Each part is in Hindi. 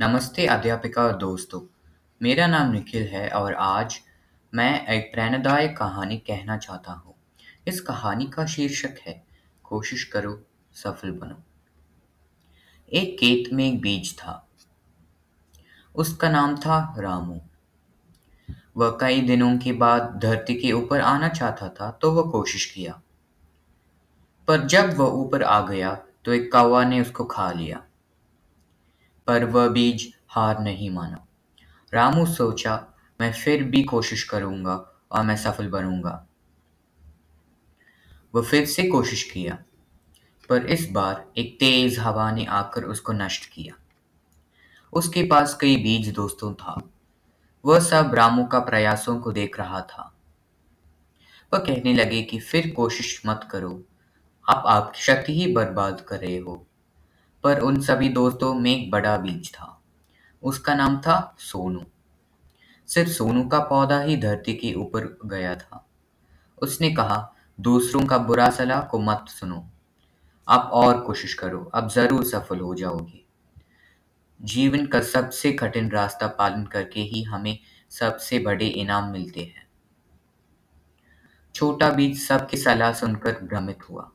नमस्ते अध्यापिका और दोस्तों। मेरा नाम निखिल है और आज मैं एक प्रेरणादायक कहानी कहना चाहता हूँ। इस कहानी का शीर्षक है, कोशिश करो, सफल बनो। एक खेत में एक बीज था। उसका नाम था रामू। वह कई दिनों के बाद धरती के ऊपर आना चाहता था तो वह कोशिश किया। पर जब वह ऊपर आ गया तो एक कौवा ने उसको खा लिया। पर वह बीज हार नहीं माना। रामू सोचा, मैं फिर भी कोशिश करूँगा और मैं सफल बनूँगा। वह फिर से कोशिश किया, पर इस बार एक तेज हवा ने आकर उसको नष्ट किया। उसके पास कई बीज दोस्तों था। वह सब रामू का प्रयासों को देख रहा था। वह कहने लगे कि फिर कोशिश मत करो, आप आपकी शक्ति ही बर्बाद कर रहे हो। पर उन सभी दोस्तों में एक बड़ा बीज था। उसका नाम था सोनू। सिर्फ़ सोनू का पौधा ही धरती के ऊपर गया था। उसने कहा, दूसरों का बुरा सलाह को मत सुनो। आप और कोशिश करो। अब ज़रूर सफल हो जाओगे। जीवन का सबसे कठिन रास्ता पालन करके ही हमें सबसे बड़े इनाम मिलते हैं। छोटा बीज सबकी सलाह सुनकर भ्रमित हुआ।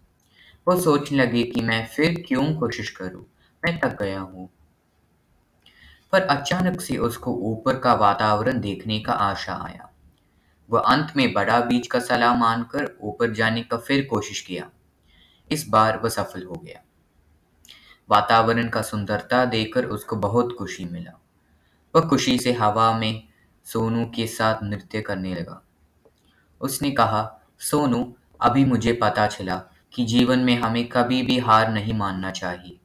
वो सोचने लगे कि मैं फिर क्यों कोशिश करूँ? मैं थक गया हूँ। पर अचानक से उसको ऊपर का वातावरण देखने का आशा आया। वह अंत में बड़ा बीज का सलाह मानकर ऊपर जाने का फिर कोशिश किया। इस बार वह सफल हो गया। वातावरण का सुंदरता देखकर उसको बहुत खुशी मिला। वह खुशी से हवा में सोनू के साथ नृत्य करने लगा। उसने कहा, सोनू, अभी मुझे पता चला कि जीवन में हमें कभी भी हार नहीं मानना चाहिए।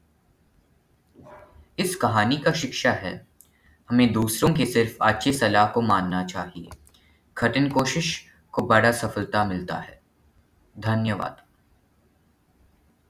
इस कहानी का शिक्षा है, हमें दूसरों की सिर्फ़ अच्छी सलाह को मानना चाहिए। कठिन कोशिश को बड़ा सफलता मिलता है। धन्यवाद।